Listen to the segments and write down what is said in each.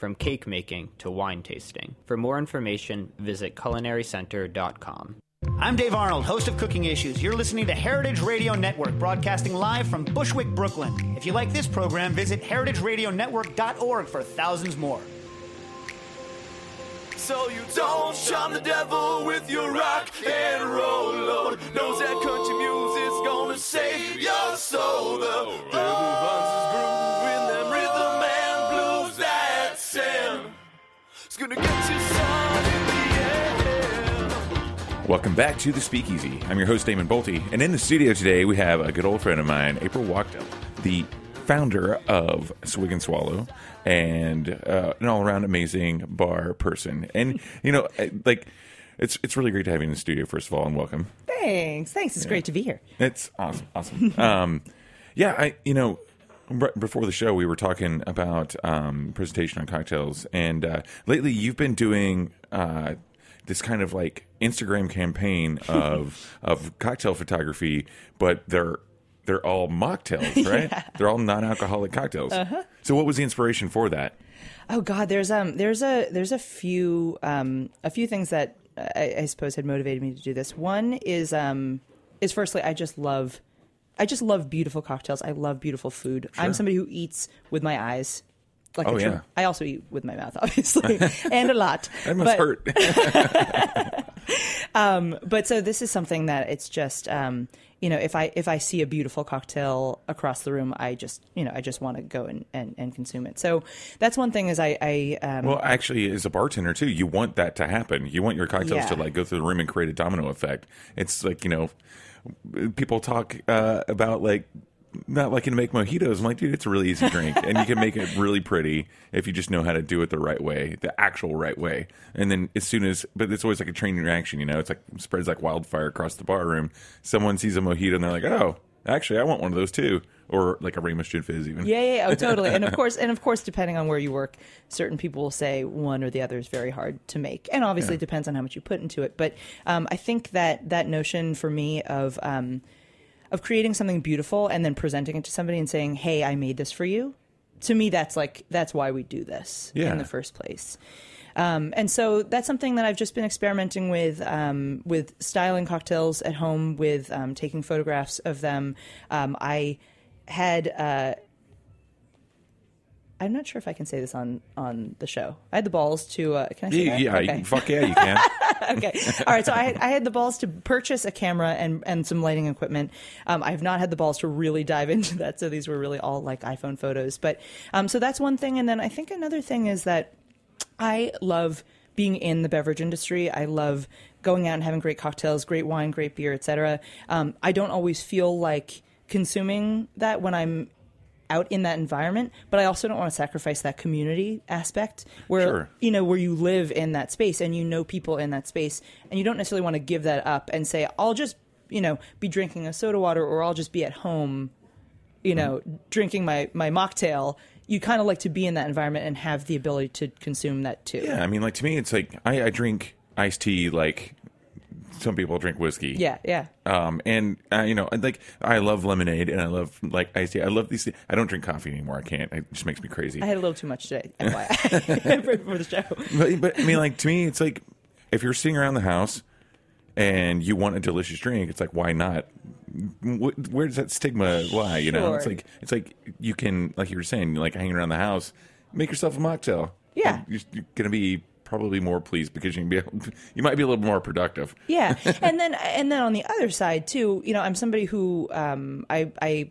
from cake making to wine tasting. For more information, visit culinarycenter.com. I'm Dave Arnold, host of Cooking Issues. You're listening to Heritage Radio Network, broadcasting live from Bushwick, Brooklyn. If you like this program, visit heritageradionetwork.org for thousands more. So you don't charm the devil with your rock and roll load. Knows that country music's gonna save your soul. The devil finds Welcome back to the Speakeasy. I'm your host, Damon Boelte, and in the studio today we have a good old friend of mine, April Wachtel, the founder of Swig and Swallow, and uh, an all-around amazing bar person. And you know, like, it's it's really great to have you in the studio. First of all, and welcome. Thanks. Thanks. It's great to be here. It's awesome. Awesome. um, yeah, I you know. Before the show, we were talking about um, presentation on cocktails, and uh, lately you've been doing uh, this kind of like Instagram campaign of of cocktail photography, but they're they're all mocktails, right? They're all non-alcoholic cocktails. So, what was the inspiration for that? Oh God, there's um there's a there's a few um a few things that I, I suppose had motivated me to do this. One is um is firstly I just love I just love beautiful cocktails. I love beautiful food. I'm somebody who eats with my eyes. Like Oh, a true- yeah. I also eat with my mouth, obviously, and a lot. That must But- hurt. but so this is something that it's just um, you know if i if i see a beautiful cocktail across the room i just you know i just want to go and, and, and consume it so that's one thing is i i um, Well, actually, as a bartender too, you want that to happen. You want your cocktails to like go through the room and create a domino effect. It's like you know, people talk uh, about like not liking to make mojitos. I'm like, dude, it's a really easy drink, and you can make it really pretty if you just know how to do it the right way, the actual right way. And then as soon as, but it's always like a train reaction. You know, it's like spreads like wildfire across the bar room. Someone sees a mojito and they're like, oh, actually, I want one of those too, or like a Ramos Gin Fizz even. yeah, yeah, yeah, oh, totally. And of course, and of course, depending on where you work, certain people will say one or the other is very hard to make, and obviously it depends on how much you put into it. But um, I think that that notion for me of um, of creating something beautiful and then presenting it to somebody and saying, "Hey, I made this for you." To me, that's like that's why we do this Yeah. in the first place. Um, and so that's something that I've just been experimenting with, um, with styling cocktails at home, with um, taking photographs of them. Um, I had, uh, I'm not sure if I can say this on on the show. I had the balls to. Uh, can I say Yeah, that? yeah, Okay. you- fuck yeah, you can. okay. All right. So I, I had the balls to purchase a camera and, and some lighting equipment. Um, I have not had the balls to really dive into that. So these were really all like iPhone photos. But um, so that's one thing. And then I think another thing is that I love being in the beverage industry. I love going out and having great cocktails, great wine, great beer, etc. Um, I don't always feel like consuming that when I'm out in that environment, but I also don't want to sacrifice that community aspect where Sure. you know where you live in that space and you know people in that space and you don't necessarily want to give that up and say I'll just you know be drinking a soda water or I'll just be at home you know mm-hmm. drinking my my mocktail. You kind of like to be in that environment and have the ability to consume that too. Yeah, I mean, like to me, it's like I, I drink iced tea like some people drink whiskey. Yeah, yeah. Um, and uh, you know, like I love lemonade and I love like iced tea. I love these. Things. I don't drink coffee anymore. I can't. It just makes me crazy. I had a little too much today, FYI, for, the show. but, but I mean, like to me, it's like if you're sitting around the house and you want a delicious drink, it's like why not? Wh- Where does that stigma lie? You know, it's like it's like you can, like you were saying, like hanging around the house, make yourself a mocktail. Yeah. You're, you're gonna be probably more pleased because you can be, able, you might be a little more productive. Yeah, and then and then on the other side too, you know, I'm somebody who um, I I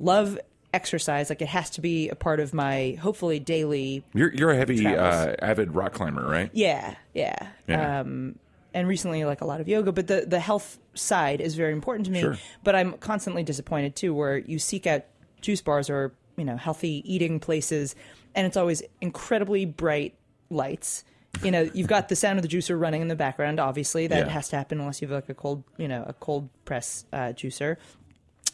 love exercise. Like it has to be a part of my hopefully daily. You're you're a heavy uh, avid rock climber, right? Yeah, yeah. Yeah. Um, and recently, like a lot of yoga, but the the health side is very important to me. Sure. But I'm constantly disappointed too, where you seek out juice bars or you know healthy eating places, and it's always incredibly bright lights. You know, you've got the sound of the juicer running in the background. Obviously, that Yeah. has to happen unless you have like a cold, you know, a cold press uh, juicer.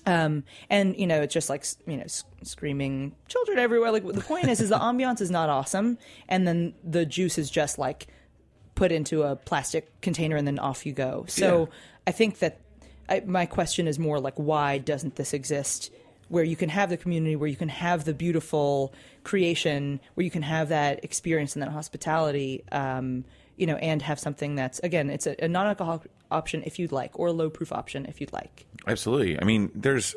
Um, and you know, it's just like you know, s- screaming children everywhere. Like the point is, is the ambiance is not awesome, and then the juice is just like put into a plastic container and then off you go. So Yeah. I think that I, my question is more like, why doesn't this exist? Where you can have the community, where you can have the beautiful creation, where you can have that experience and that hospitality, um, you know, and have something that's again, it's a, a non-alcoholic option if you'd like, or a low-proof option if you'd like. Absolutely. I mean, there's.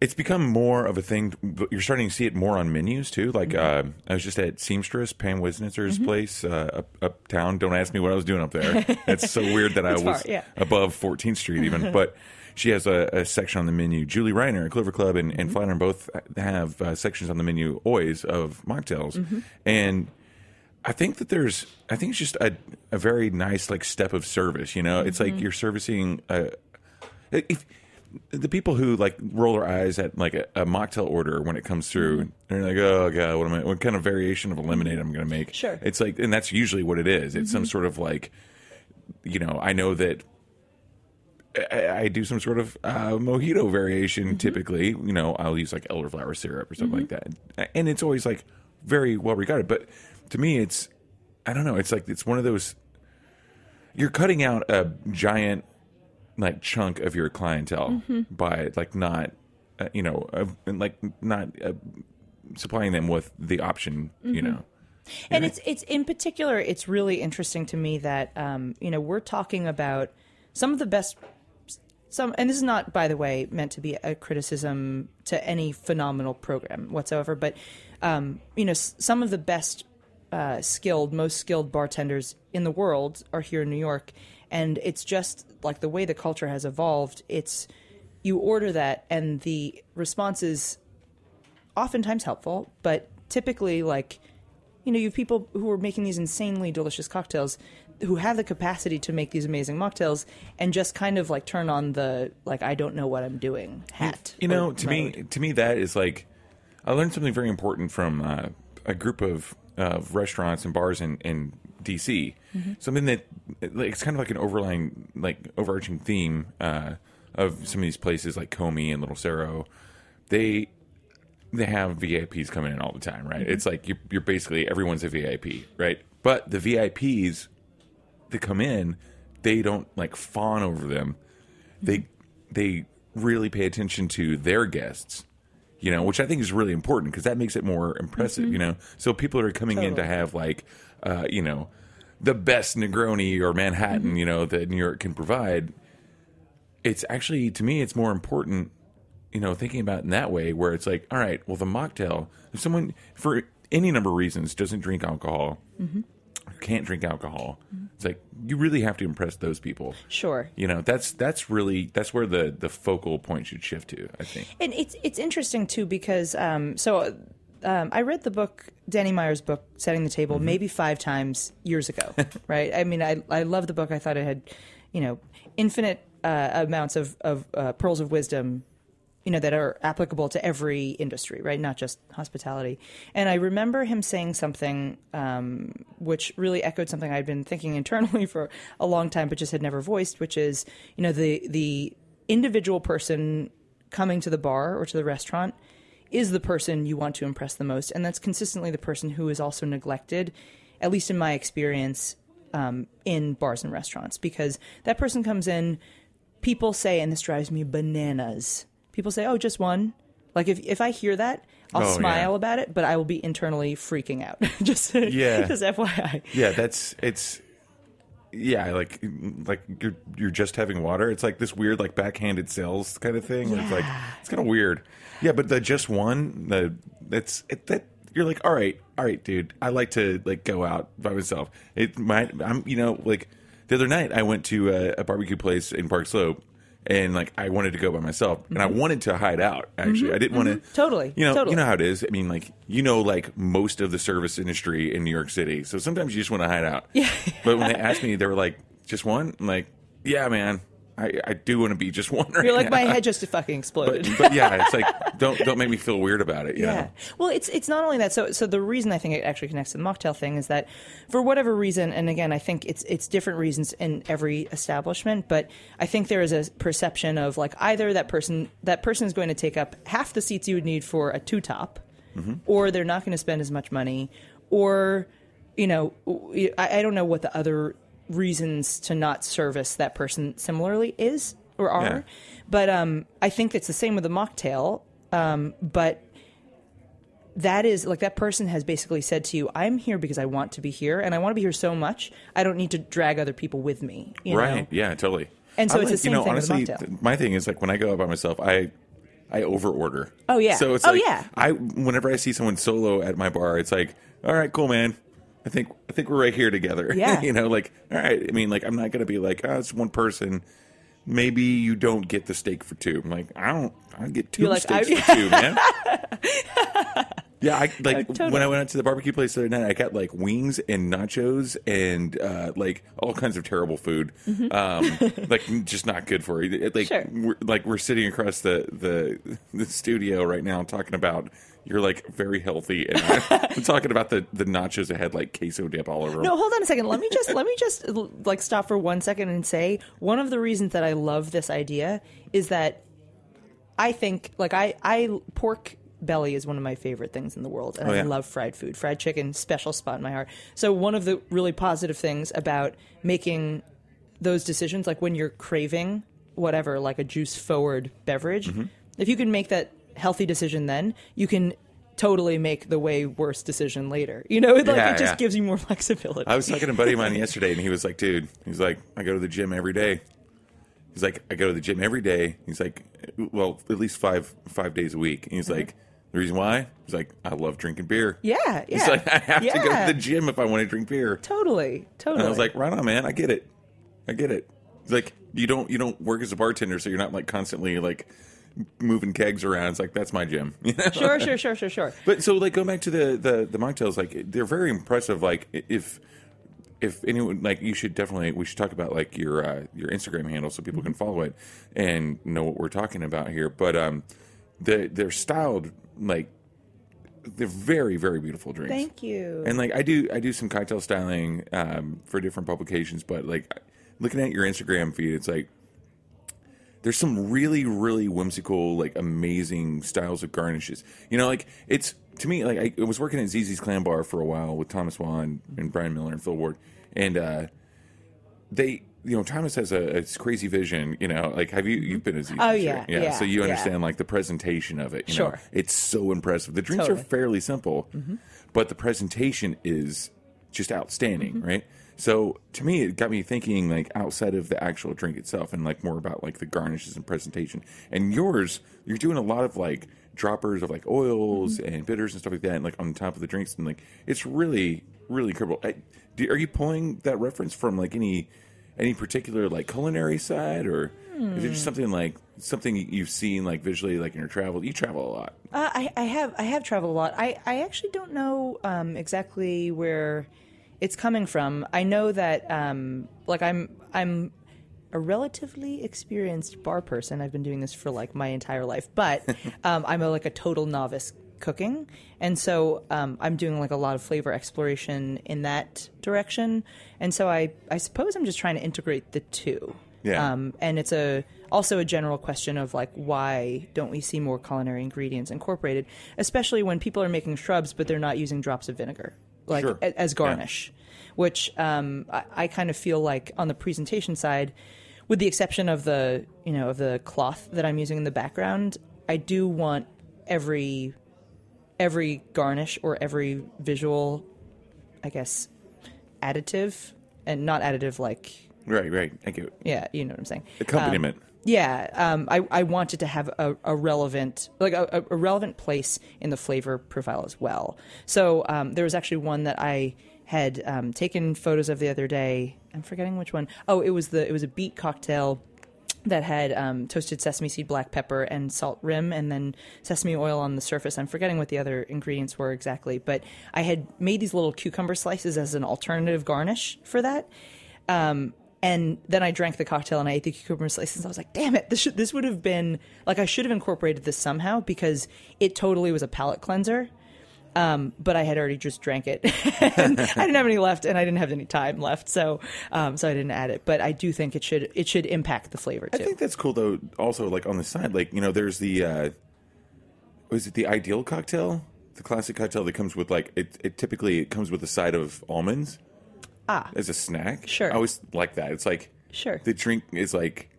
It's become more of a thing. You're starting to see it more on menus too. Like Mm-hmm. uh, I was just at Seamstress, Pam Wiznitzer's place uh, up uptown. Don't ask me what I was doing up there. It's so weird that I It's was far, yeah. above 14th Street even. but she has a, a section on the menu. Julie Reiner at Clover Club and, Mm-hmm. and Flatiron both have uh, sections on the menu always of mocktails, Mm-hmm. and I think that there's, I think it's just a, a very nice like step of service. You know, it's Mm-hmm. like you're servicing a. If the people who like roll their eyes at like a, a mocktail order when it comes through, they're like, "Oh god, what am I? What kind of variation of a lemonade I'm going to make?" Sure. it's like, and that's usually what it is. It's some sort of like, you know, I know that I, I do some sort of uh, mojito variation. Typically, you know, I'll use like elderflower syrup or something like that, and it's always like very well regarded. But to me, it's I don't know. It's like it's one of those. You're cutting out a giant like chunk of your clientele by like not, uh, you know, uh, like not uh, supplying them with the option. You know, and it's it's in particular it's really interesting to me that um, you know we're talking about some of the best some and this is not by the way meant to be a criticism to any phenomenal program whatsoever but um, you know s- some of the best uh, skilled most skilled bartenders in the world are here in New York and it's just like the way the culture has evolved it's you order that and the response is oftentimes helpful, but typically, like, you know, you have people who are making these insanely delicious cocktails who have the capacity to make these amazing mocktails and just kind of like turn on the, like, I don't know what I'm doing hat. You know, to me, to me, that is like I learned something very important from uh, a group of uh, restaurants and bars in, in DC. Mm-hmm. Something that like, it's kind of like an overlying, like overarching theme uh, of some of these places like Komi and Little Serow. They they have VIPs coming in all the time, right? It's like you're, you're basically everyone's a VIP, right? But the VIPs that come in, they don't like fawn over them. They they really pay attention to their guests, you know, which I think is really important because that makes it more impressive, mm-hmm. you know. So people are coming in to have like, uh, you know, the best Negroni or Manhattan, mm-hmm. you know, that New York can provide. It's actually to me, it's more important you know, thinking about it in that way, where it's like, all right, well, the mocktail, if someone, for any number of reasons, doesn't drink alcohol, mm-hmm. Can't drink alcohol, it's like you really have to impress those people. Sure. You know, that's that's really that's where the the focal point should shift to. I think. And it's it's interesting too because um, so um, I read the book Danny Meyer's book Setting the Table maybe five times years ago, right? I mean, I I love the book. I thought it had, you know, infinite uh, amounts of of uh, pearls of wisdom. You know that are applicable to every industry, right? Not just hospitality. And I remember him saying something um, which really echoed something I'd been thinking internally for a long time, but just had never voiced, which is, you know, the the individual person coming to the bar or to the restaurant is the person you want to impress the most and that's consistently the person who is also neglected at least in my experience um, in bars and restaurants because that person comes in. People say, and this drives me bananas. People say, "Oh, just one." Like if if I hear that, I'll Oh, smile yeah. about it, but I will be internally freaking out. just Yeah. just FYI. Yeah, that's it's. Yeah, like like you're you're just having water. It's like this weird like backhanded sales kind of thing. Where It's like it's kind of weird. Yeah, but the just one the that's it, that you're like all right, all right, dude. I like to like go out by myself. It might I'm you know like the other night I went to a, a barbecue place in Park Slope. And like I wanted to go by myself, and I wanted to hide out. Actually, I didn't want to. Mm-hmm. Totally, You know, totally. you know how it is. I mean, like you know, like most of the service industry in New York City. So sometimes you just want to hide out. Yeah. but when they asked me, they were like, "Just one." I'm like, "Yeah, man, I, I do want to be just wondering. You're like my head just fucking exploded. But, but yeah, it's like don't don't make me feel weird about it. Yeah. know? Well, it's it's not only that. So so the reason I think it actually connects to the mocktail thing is that for whatever reason, and again, I think it's it's different reasons in every establishment, but I think there is a perception of like either that person that person is going to take up half the seats you would need for a two top, mm-hmm. or they're not going to spend as much money, or you know, I, I don't know what the other reasons to not service that person similarly is or are, Yeah. but um, I think it's the same with the mocktail. Um, but that is like that person has basically said to you, "I'm here because I want to be here, and I want to be here so much I don't need to drag other people with me." you know? Right? Yeah, totally. And so I it's the like- same you know, thing with honestly, mocktail. th- my thing is like when I go out by myself, I I over order. Oh, yeah. So it's Oh, like yeah. I whenever I see someone solo at my bar, it's like, all right, cool, man. I think I think we're right here together. Yeah. you know, like all right. I mean, like I'm not gonna be like, oh, it's one person. Maybe you don't get the steak for two. I'm like, I don't. I get 2 You're like, steaks I- for two, man. Yeah, I like totally. when I went out to the barbecue place the other night. I got like wings and nachos and uh, like all kinds of terrible food, um, like just not good for you. Like Mm-hmm. Sure. we're, like we're sitting across the, the the studio right now talking about you're like very healthy, and I'm talking about the the nachos that had like queso dip all over them. No, hold on a second. Let me just let me just like stop for one second and say one of the reasons that I love this idea is that I think like I I pork belly is one of my favorite things in the world and Oh, I love fried food. Fried chicken special spot in my heart. So one of the really positive things about making those decisions like when you're craving whatever like a juice forward beverage, Mm-hmm. if you can make that healthy decision then, you can totally make the way worse decision later. You know, like Yeah, it just yeah. gives you more flexibility. I was talking to a buddy of mine yesterday, and he was like, "Dude, he's like, I go to the gym every day." He's like, "I go to the gym every day." He's like, "Well, at least five five days a week." And he's uh-huh. like, "The reason why?" He's like, "I love drinking beer." Yeah, yeah. He's like, "I have to go to the gym if I want to drink beer." Totally, totally. And I was like, "Right on, man. I get it. I get it." He's like, "You don't you don't work as a bartender, so you're not like constantly like." Moving kegs around it's like that's my gym you know? sure, sure, sure, sure, sure. But so like going back to the the the mocktails, like they're very impressive. Like if if anyone like you should definitely we should talk about like your uh, your Instagram handle so people can follow it and know what we're talking about here. But um, they they're styled like they're very very beautiful drinks. Thank you. And like I do I do some cocktail styling um, for different publications, but like looking at your Instagram feed, it's like there's some really really whimsical like amazing styles of garnishes you know like it's to me like i, was working at zz's clam bar for a while with thomas waugh and brian miller and phil ward and uh they you know thomas has a, a crazy vision you know like have you mm-hmm. you've been a zz's Oh, sure. yeah, yeah, so you yeah. understand like the presentation of it you know Sure. it's so impressive the drinks Totally. are fairly simple mm-hmm. but the presentation is just outstanding mm-hmm. right so to me it got me thinking like outside of the actual drink itself and like more about like the garnishes and presentation. And yours you're doing a lot of like droppers of like oils and bitters and stuff like that and like on top of the drinks and like it's really really incredible. I, do, are you pulling that reference from like any any particular like culinary side or is it just something like something you've seen like visually like in your travel? You travel a lot. Uh, I, I have I have traveled a lot. I, I actually don't know um, exactly where it's coming from. I know that um, like I'm I'm a relatively experienced bar person. I've been doing this for like my entire life, but um, I'm a, like a total novice cooking, and so um, I'm doing like a lot of flavor exploration in that direction. And so I I suppose I'm just trying to integrate the two. Yeah. Um, and it's a also a general question of like why don't we see more culinary ingredients incorporated, especially when people are making shrubs but they're not using drops of vinegar. Like Sure. a- as garnish, which um, I, I kind of feel like on the presentation side, with the exception of the you know of the cloth that I'm using in the background, I do want every every garnish or every visual, I guess, additive and not additive like Right, right. Thank you. yeah, you know what I'm saying. accompaniment. Um, yeah, um, I, I wanted to have a, a relevant, like a, a relevant place in the flavor profile as well. So um, there was actually one that I had um, taken photos of the other day. I'm forgetting which one. Oh, it was the it was a beet cocktail that had um, toasted sesame seed, black pepper, and salt rim, and then sesame oil on the surface. I'm forgetting what the other ingredients were exactly, but I had made these little cucumber slices as an alternative garnish for that. Um, and then I drank the cocktail and I ate the cucumber slices. I was like, "Damn it! This should, this would have been like I should have incorporated this somehow because it totally was a palate cleanser." Um, but I had already just drank it. and I didn't have any left, and I didn't have any time left, so um, so I didn't add it. But I do think it should it should impact the flavor I think that's cool though. Also, like on the side, like you know, there's the uh, was it the ideal cocktail, the classic cocktail that comes with like it. It typically it comes with a side of almonds ah, as a snack. Sure. I always like that. It's like Sure. the drink is like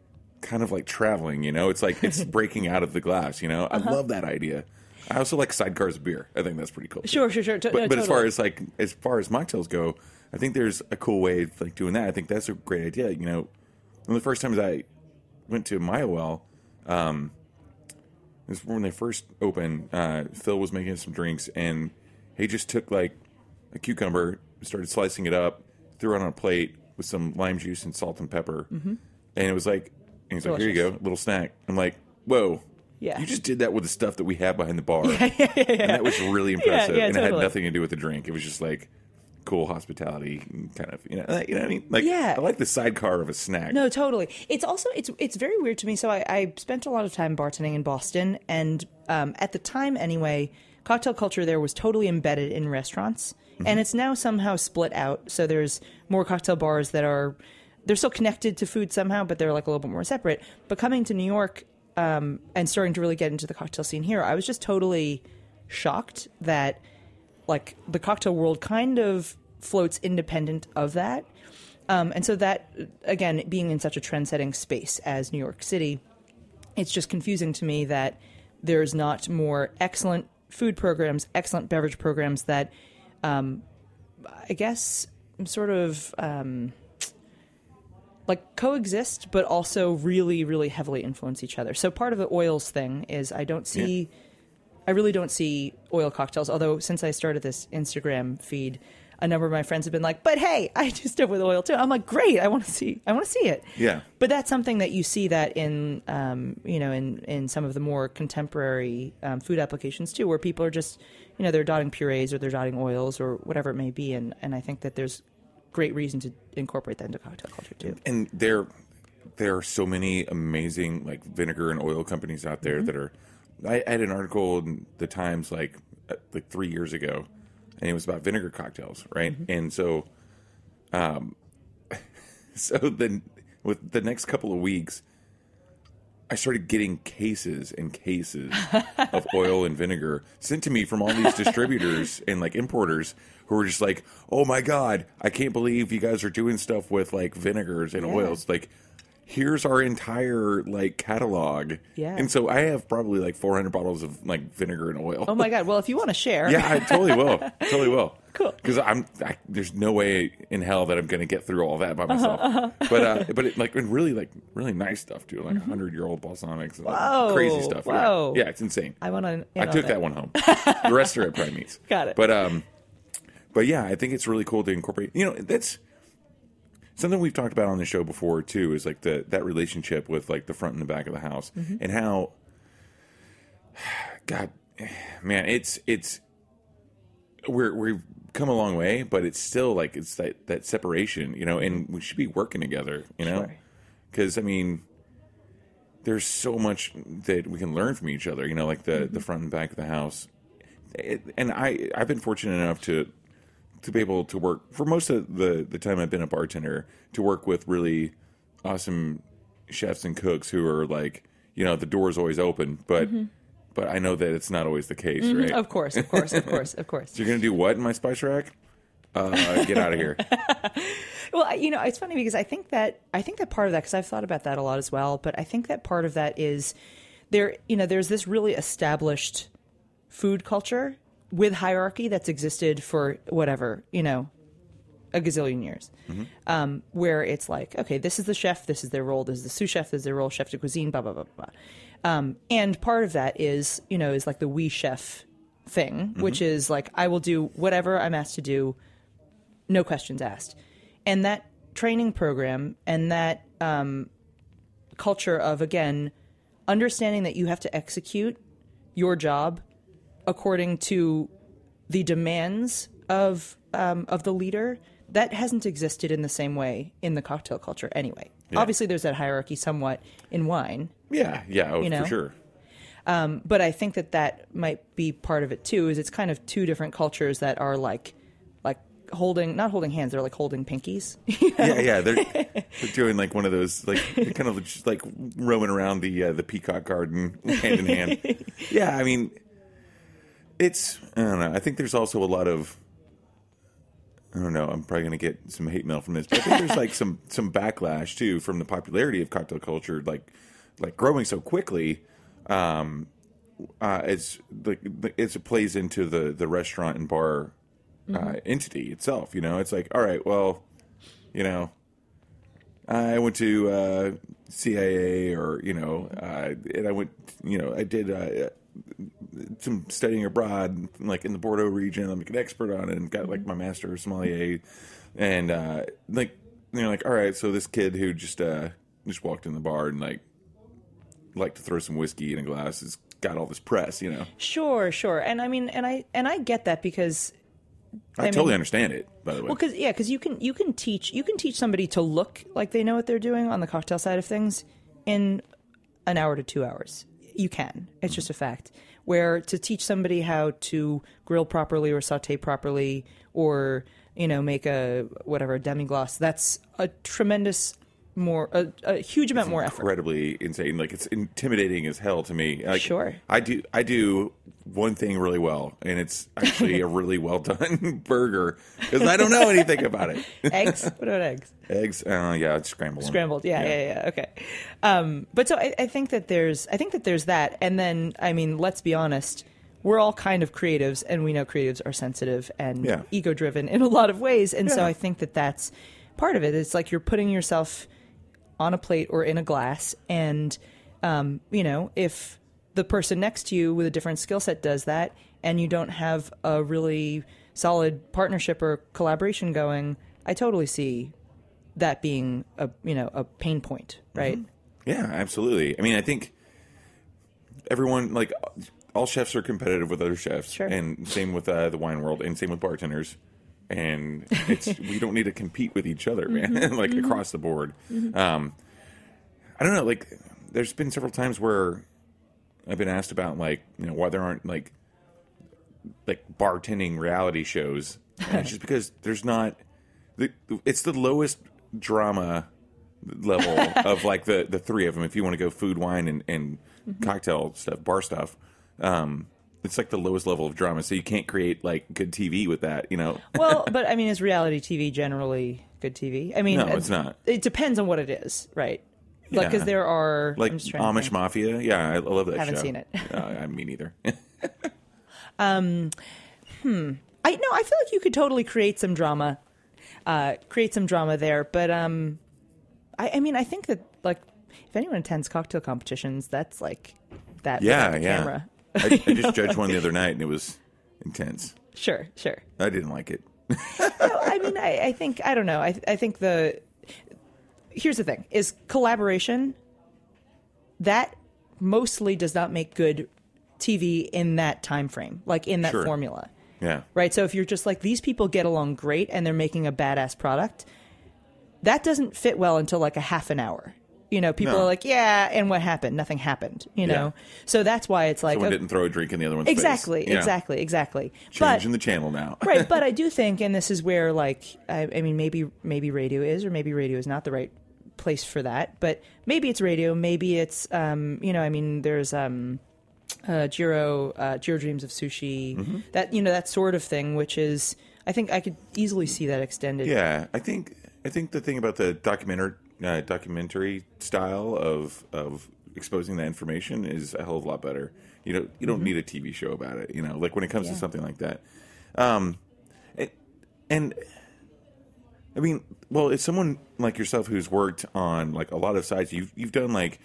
kind of like traveling. You know, it's like it's breaking out of the glass. You know, I Uh-huh. love that idea. I also like sidecars of beer. I think that's pretty cool. Sure, sure, sure. But, no, but as far as like as far as mocktails go, I think there's a cool way of like doing that. I think that's a great idea. You know, one of the first times I went to Mayahuel, um, this when they first opened. Uh, Phil was making some drinks, and he just took like a cucumber, started slicing it up, threw it on a plate with some lime juice and salt and pepper, and it was like, and he's like, "Here you go, little snack." I'm like, "Whoa." Yeah. You just did that with the stuff that we have behind the bar. And that was really impressive. yeah, and it had nothing to do with the drink. It was just like cool hospitality kind of, you know, you know what I mean? Like, Yeah. I like the sidecar of a snack. No, totally. It's also it's it's very weird to me. So I, I spent a lot of time bartending in Boston, and um, at the time anyway, cocktail culture there was totally embedded in restaurants, and it's now somehow split out. So there's more cocktail bars that are they're still connected to food somehow, but they're like a little bit more separate. But coming to New York um, and starting to really get into the cocktail scene here, I was just totally shocked that like the cocktail world kind of floats independent of that. Um, and so that again, being in such a trend-setting space as New York City, it's just confusing to me that there's not more excellent food programs, excellent beverage programs that, um, I guess, sort of um, like coexist, but also really, really heavily influence each other. So part of the oils thing is I don't see, I really don't see oil cocktails. Although since I started this Instagram feed, a number of my friends have been like, "But hey, I do stuff with oil too." I'm like, "Great! I want to see. I want to see it." Yeah. But that's something that you see that in, um, you know, in in some of the more contemporary um, food applications too, where people are just, you know, they're dotting purees or they're dotting oils or whatever it may be, and and I think that there's great reason to incorporate that into cocktail culture too. and there there are so many amazing like vinegar and oil companies out there that are I, I had an article in the times like uh, like three years ago and it was about vinegar cocktails right? And so um so then with the next couple of weeks I started getting cases and cases of oil and vinegar sent to me from all these distributors and like importers who were just like, "Oh my god, I can't believe you guys are doing stuff with like vinegars and oils." Like, here's our entire like catalog. Yeah. And so I have probably like 400 bottles of like vinegar and oil. Oh my god! Well, if you want to share, Yeah, I totally will. Totally will. Cool. Because I'm I, there's no way in hell that I'm going to get through all that by Uh-huh, myself. But uh, but it, like and really like really nice stuff too, like a hundred year old balsamics, and, like, Mm-hmm. Crazy stuff. Yeah. whoa. Yeah. it's insane. I want to. I took that one home. the rest are at Prime Meats. Got it. But um, but yeah, I think it's really cool to incorporate. You know, that's something we've talked about on the show before too. Is like the that relationship with like the front and the back of the house, Mm-hmm. and how, God, man, it's it's we're we've come a long way, but it's still like it's that that separation, you know, and we should be working together, you know, because I mean, there's so much that we can learn from each other, you know, like the the front and back of the house, it, and I I've been fortunate enough to to be able to work for most of the the time I've been a bartender to work with really awesome chefs and cooks who are like you know the door's always open, but but I know that it's not always the case, right? Of course, of course, of course, of course. So you're gonna do what in my spice rack? Uh, get out of here. Well, you know, it's funny because I think that I think that part of that because I've thought about that a lot as well. But I think that part of that is there. You know, there's this really established food culture with hierarchy that's existed for whatever you know a gazillion years, um, where it's like, okay, this is the chef, this is their role, this is the sous chef, this is their role, chef de cuisine, blah blah blah blah. Um, and part of that is, you know, is like the we chef thing, which is like I will do whatever I'm asked to do, no questions asked. And that training program and that um, culture of again understanding that you have to execute your job according to the demands of um, of the leader that hasn't existed in the same way in the cocktail culture anyway. Obviously, there's that hierarchy somewhat in wine, Yeah, yeah, oh, You know? for sure. but I think that that might be part of it too. Is it's kind of two different cultures that are like like holding not holding hands, they're like holding pinkies. Yeah, yeah, they're, they're doing like one of those, like kind of just like roaming around the uh, the peacock garden hand in hand. Yeah, I mean, it's I don't know. I think there's also a lot of I don't know. I'm probably going to get some hate mail from this, but I think there's like some some backlash too from the popularity of cocktail culture, like like growing so quickly. Um, uh, it's like it's it plays into the the restaurant and bar uh, entity itself. You know, it's like all right, well, you know, I went to uh, CIA or you know, uh, and I went, you know, I did uh, some studying abroad, like in the Bordeaux region. I'm like an expert on it, and got like my master sommelier, and uh, like you know, like all right, so this kid who just uh, just walked in the bar and like liked to throw some whiskey in a glass has got all this press, you know. sure, sure, and I mean, and I and I get that because I, I mean- totally understand it, by the way. Well, because yeah, because you can you can teach you can teach somebody to look like they know what they're doing on the cocktail side of things in an hour to two hours. You can. It's just a fact. Where to teach somebody how to grill properly or saute properly or you know make a whatever demi glace, that's a tremendous more a, a huge amount more effort. incredibly insane. Like it's intimidating as hell to me. Like, Sure. I do. I do one thing really well, and it's actually a really well done burger because I don't know anything about it. eggs. What about eggs? Eggs. Uh, yeah, it's scrambled. scrambled yeah yeah yeah, okay um but so I, I think that there's i think that there's that and then i mean let's be honest we're all kind of creatives and we know creatives are sensitive and Yeah. ego driven in a lot of ways and so i think that that's part of it it's like you're putting yourself on a plate or in a glass and um you know if the person next to you with a different skill set does that and you don't have a really solid partnership or collaboration going i totally see that being a you know a pain point, right? Yeah, absolutely. I mean, I think everyone like all chefs are competitive with other chefs, Sure. and same with uh, the wine world, and same with bartenders. And it's we don't need to compete with each other, man. Mm-hmm. like across the board. Um, I don't know. Like, there's been several times where I've been asked about like you know why there aren't like like bartending reality shows. It's just because there's not. The, it's the lowest drama level of like the the three of them. If you want to go food, wine, and, and cocktail stuff, bar stuff, um, it's like the lowest level of drama. So you can't create like good TV with that. You know. well, but I mean, is reality TV generally good TV? I mean, No, it's not. It depends on what it is, right? Like, because Yeah. there are like I'm just trying to Amish. Mafia. Yeah, I, love that I Haven't show. seen it. uh, I me neither. I no, I feel like you could totally create some drama, uh, create some drama there. But um, I, I mean, I think that like if anyone attends cocktail competitions, that's like that. yeah, yeah. Camera. I, I just judged one the other night, and it was intense. Sure, sure. I didn't like it. no, I mean, I, I think I don't know. I I think the here's the thing: is collaboration that mostly does not make good TV in that time frame, like in that Sure. formula, Yeah. right? So if you're just like these people get along great and they're making a badass product, that doesn't fit well until like a half an hour. You know, people No. are like, "Yeah," and what happened? Nothing happened. You Yeah. know, so that's why it's like Someone didn't throw a drink in the other one's face. exactly, Yeah. exactly, exactly. But Changing the channel now. right but i do think and this is where like I, I mean maybe maybe radio is or maybe radio is not the right place for that but maybe it's radio maybe it's um you know i mean there's um uh Jiro uh Jiro dreams of sushi Mm-hmm. that you know that sort of thing which is I think I could easily see that extended. Yeah, I think I think the thing about the documentary uh, documentary style of of exposing that information is a hell of a lot better. You know, you don't need a TV show about it. You know, like when it comes Yeah. to something like that. Um, it, and I mean, well, it's someone like yourself who's worked on like a lot of sites. You've you've done like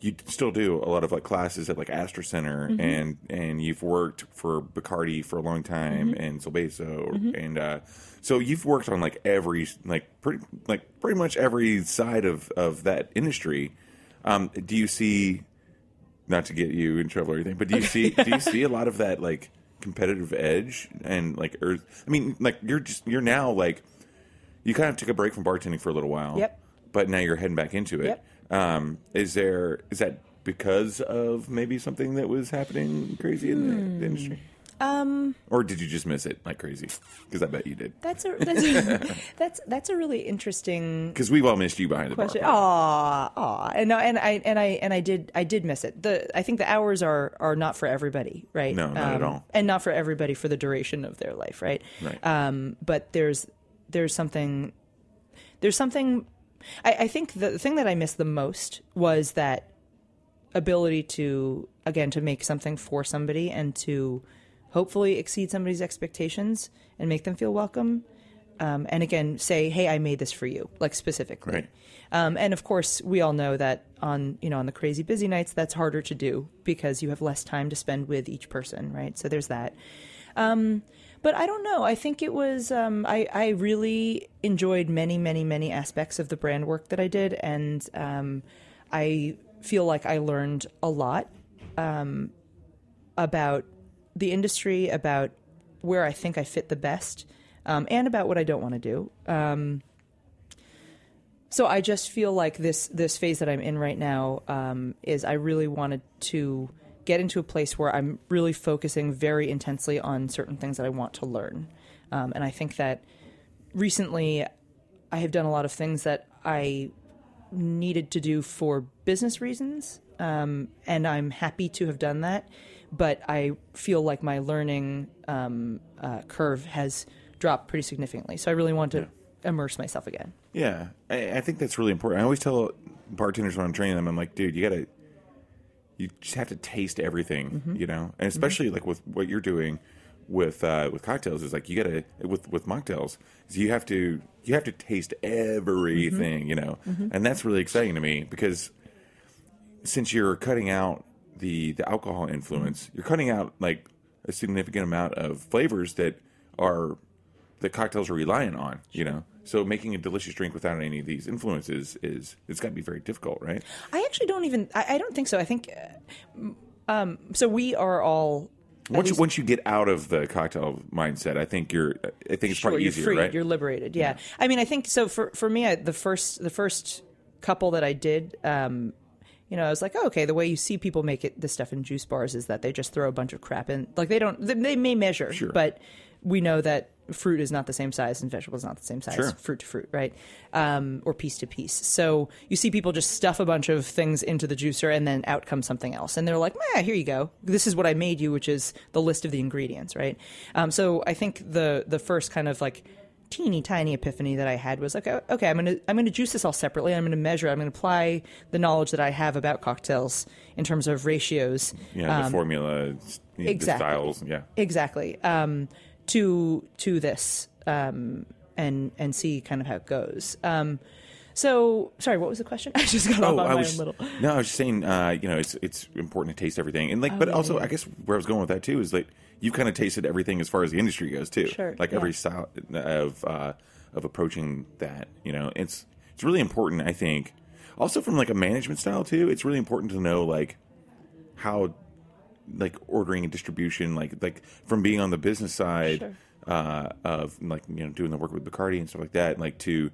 you still do a lot of like classes at like Astor Center, and and you've worked for Bacardi for a long time, and Solbeso, and uh, so you've worked on like every like pretty like pretty much every side of of that industry. Um, do you see? Not to get you in trouble or anything, but do you see do you see a lot of that like competitive edge and like or I mean like you're just you're now like you kind of took a break from bartending for a little while. Yep. But now you're heading back into it. Yep. Um, is there is that because of maybe something that was happening crazy in the, Hmm. the industry? Um, or did you just miss it like crazy? Because I bet you did. That's a that's a, that's that's a really interesting Because we've all missed you behind the question. bar. Aw, aw, and no, and I and I and I did I did miss it. The I think the hours are are not for everybody, right? No, not at Um, all. and not for everybody for the duration of their life, right? Right. Um, but there's there's something there's something. I, I think the thing that I missed the most was that ability to again to make something for somebody and to hopefully exceed somebody's expectations and make them feel welcome. Um, and again say hey i made this for you like specifically. Right. um, and of course we all know that on you know on the crazy busy nights that's harder to do because you have less time to spend with each person right? So there's that. Um, but I don't know. I think it was. Um, I I really enjoyed many, many, many aspects of the brand work that I did, and um, I feel like I learned a lot um, about the industry, about where I think I fit the best, um, and about what I don't want to do. Um, so I just feel like this this phase that I'm in right now um, is I really wanted to get into a place where I'm really focusing very intensely on certain things that I want to learn, um, and I think that recently I have done a lot of things that I needed to do for business reasons, um, and I'm happy to have done that. But I feel like my learning um, uh, curve has dropped pretty significantly, so I really want to immerse myself again. Yeah, I, I think that's really important. I always tell bartenders when I'm training them, I'm like, dude, you gotta, you just have to taste everything, Mm-hmm. you know, and especially like with what you're doing with uh, with cocktails is like you gotta with with mocktails is you have to you have to taste everything, Mm-hmm. you know, and that's really exciting to me because since you're cutting out the the alcohol influence, you're cutting out like a significant amount of flavors that are that cocktails are reliant on, you know. So making a delicious drink without any of these influences is it's got to be very difficult, right? I actually don't even. I, I don't think so. I think. Uh, um, so we are all. Once you, least- once you get out of the cocktail mindset, I think you're I think it's sure, probably you're easier, free. right? You're liberated. Yeah. I mean, I think so. For for me, I, the first the first couple that I did, um, you know, I was like, oh, okay. The way you see people make it, this stuff in juice bars is that they just throw a bunch of crap in. Like they don't. They, they may measure, Sure. but we know that fruit is not the same size and vegetable is not the same size. Sure. Fruit to fruit, right? Um, or piece to piece. So you see people just stuff a bunch of things into the juicer and then out comes something else, and they're like, "Ah, here you go. This is what I made you," which is the list of the ingredients, right? Um, so I think the the first kind of like teeny tiny epiphany that I had was like, oh, okay, I'm gonna I'm gonna juice this all separately. I'm gonna measure. I'm gonna apply the knowledge that I have about cocktails in terms of ratios. yeah, the um, formula, the exactly. styles, yeah. exactly um, to to this um, and and see kind of how it goes. Um, so sorry, what was the question? I just got off Oh, on I my own little. no, I was just saying, uh, you know, it's it's important to taste everything, and like, but Oh, yeah, also, yeah. I guess where I was going with that too is like you've kind of tasted everything as far as the industry goes too, Sure, like yeah. every style of uh, of approaching that, you know, it's it's really important, I think. Also, from like a management style too, it's really important to know like how like ordering and distribution, like like from being on the business side Sure. uh, of like you know doing the work with Bacardi and stuff like that, like to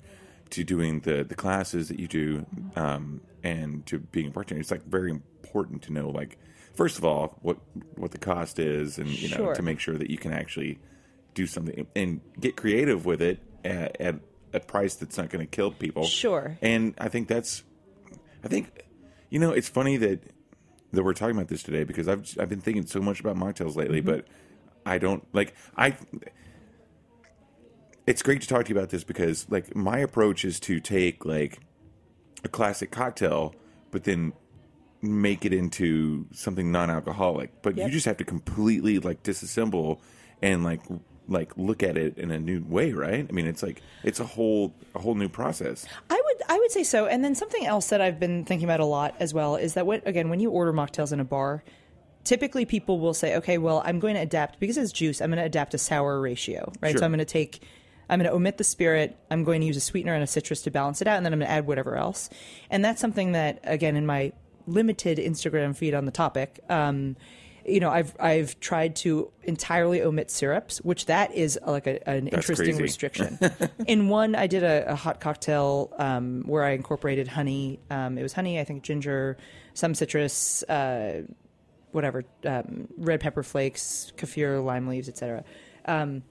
to doing the the classes that you do, um, and to being a bartender. It's like very important to know like first of all what what the cost is, and you know Sure. to make sure that you can actually do something and get creative with it at, at a price that's not going to kill people. Sure. And I think that's I think you know it's funny that that we're talking about this today because I've I've been thinking so much about mocktails lately, Mm-hmm. but I don't like I it's great to talk to you about this because like my approach is to take like a classic cocktail, but then make it into something non-alcoholic. But Yep. you just have to completely like disassemble and like like look at it in a new way, right? I mean, it's like it's a whole a whole new process. I would I would say so. And then something else that I've been thinking about a lot as well is that when again when you order mocktails in a bar, typically people will say, okay, well I'm going to adapt because it's juice. I'm going to adapt a sour ratio, right? Sure. So I'm going to take. I'm going to omit the spirit. I'm going to use a sweetener and a citrus to balance it out, and then I'm going to add whatever else. And that's something that, again, in my limited Instagram feed on the topic, um, you know, I've I've tried to entirely omit syrups, which that is like a, an interesting crazy. restriction. in one, I did a, a hot cocktail um, where I incorporated honey. Um, it was honey, I think ginger, some citrus, uh, whatever, um, red pepper flakes, kaffir, lime leaves, etc. Um,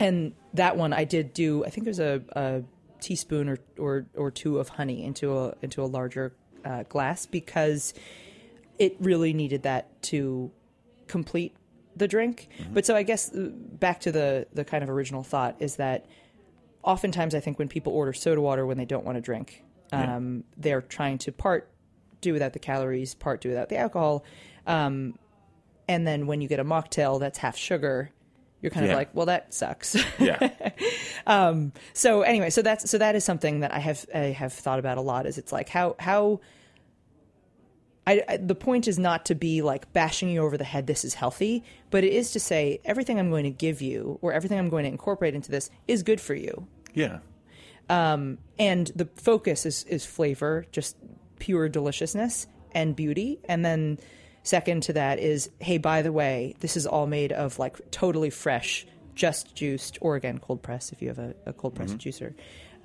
and that one, I did do. I think there's a, a teaspoon or, or or two of honey into a into a larger uh, glass because it really needed that to complete the drink. But so I guess uh, back to the the kind of original thought is that oftentimes I think when people order soda water when they don't want to drink, um, they're trying to part do without the calories, part do without the alcohol, um, and then when you get a mocktail that's half sugar, you're kind Yeah. of like, well, that sucks. Yeah. so anyway, so that's so that is something that I have I have thought about a lot. Is it's like how how. I, I, the point is not to be like bashing you over the head. This is healthy, but it is to say everything I'm going to give you or everything I'm going to incorporate into this is good for you. yeah. Um, and the focus is is flavor, just pure deliciousness and beauty. And then second to that is, hey, by the way, this is all made of like totally fresh, just juiced, or again cold press if you have a, a cold pressed mm-hmm. juicer,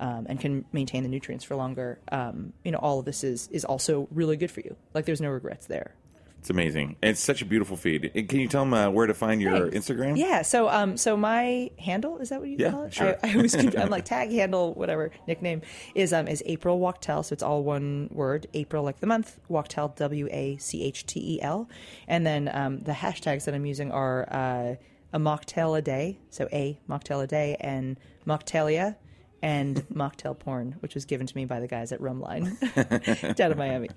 um, and can maintain the nutrients for longer. Um, you know, all of this is is also really good for you. Like there's no regrets there. It's amazing. It's such a beautiful feed. And Can you tell them uh, where to find your Thanks. Instagram? Yeah. So, um, so my handle is that what you Yeah, call it? sure. I, I always keep, I'm like tag handle, whatever nickname is um is April Wachtel. So it's all one word. April like the month. Wachtel W A C H T E L. And then um, the hashtags that I'm using are uh, a mocktail a day. So a mocktail a day and mocktalia. And mocktail porn, which was given to me by the guys at Rumline down in Miami.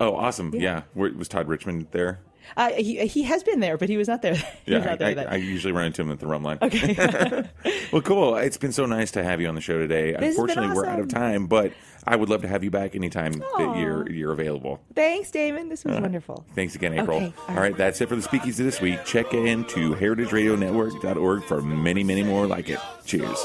Oh, awesome. Yeah. Where, was Todd Richmond there? Uh, he, he has been there, but he was not there. he was Yeah, not I, there I. I usually run into him at the Rumline. Okay. well, cool. It's been so nice to have you on the show today. has been Unfortunately, we're out of time, but I would love to have you back anytime that you're you're available. Thanks, Damon. This was wonderful. Thanks again, April. Okay, all all right, that's it for the speakeasy of this week. Check in to heritageradionetwork.org for many, many more like it. Cheers.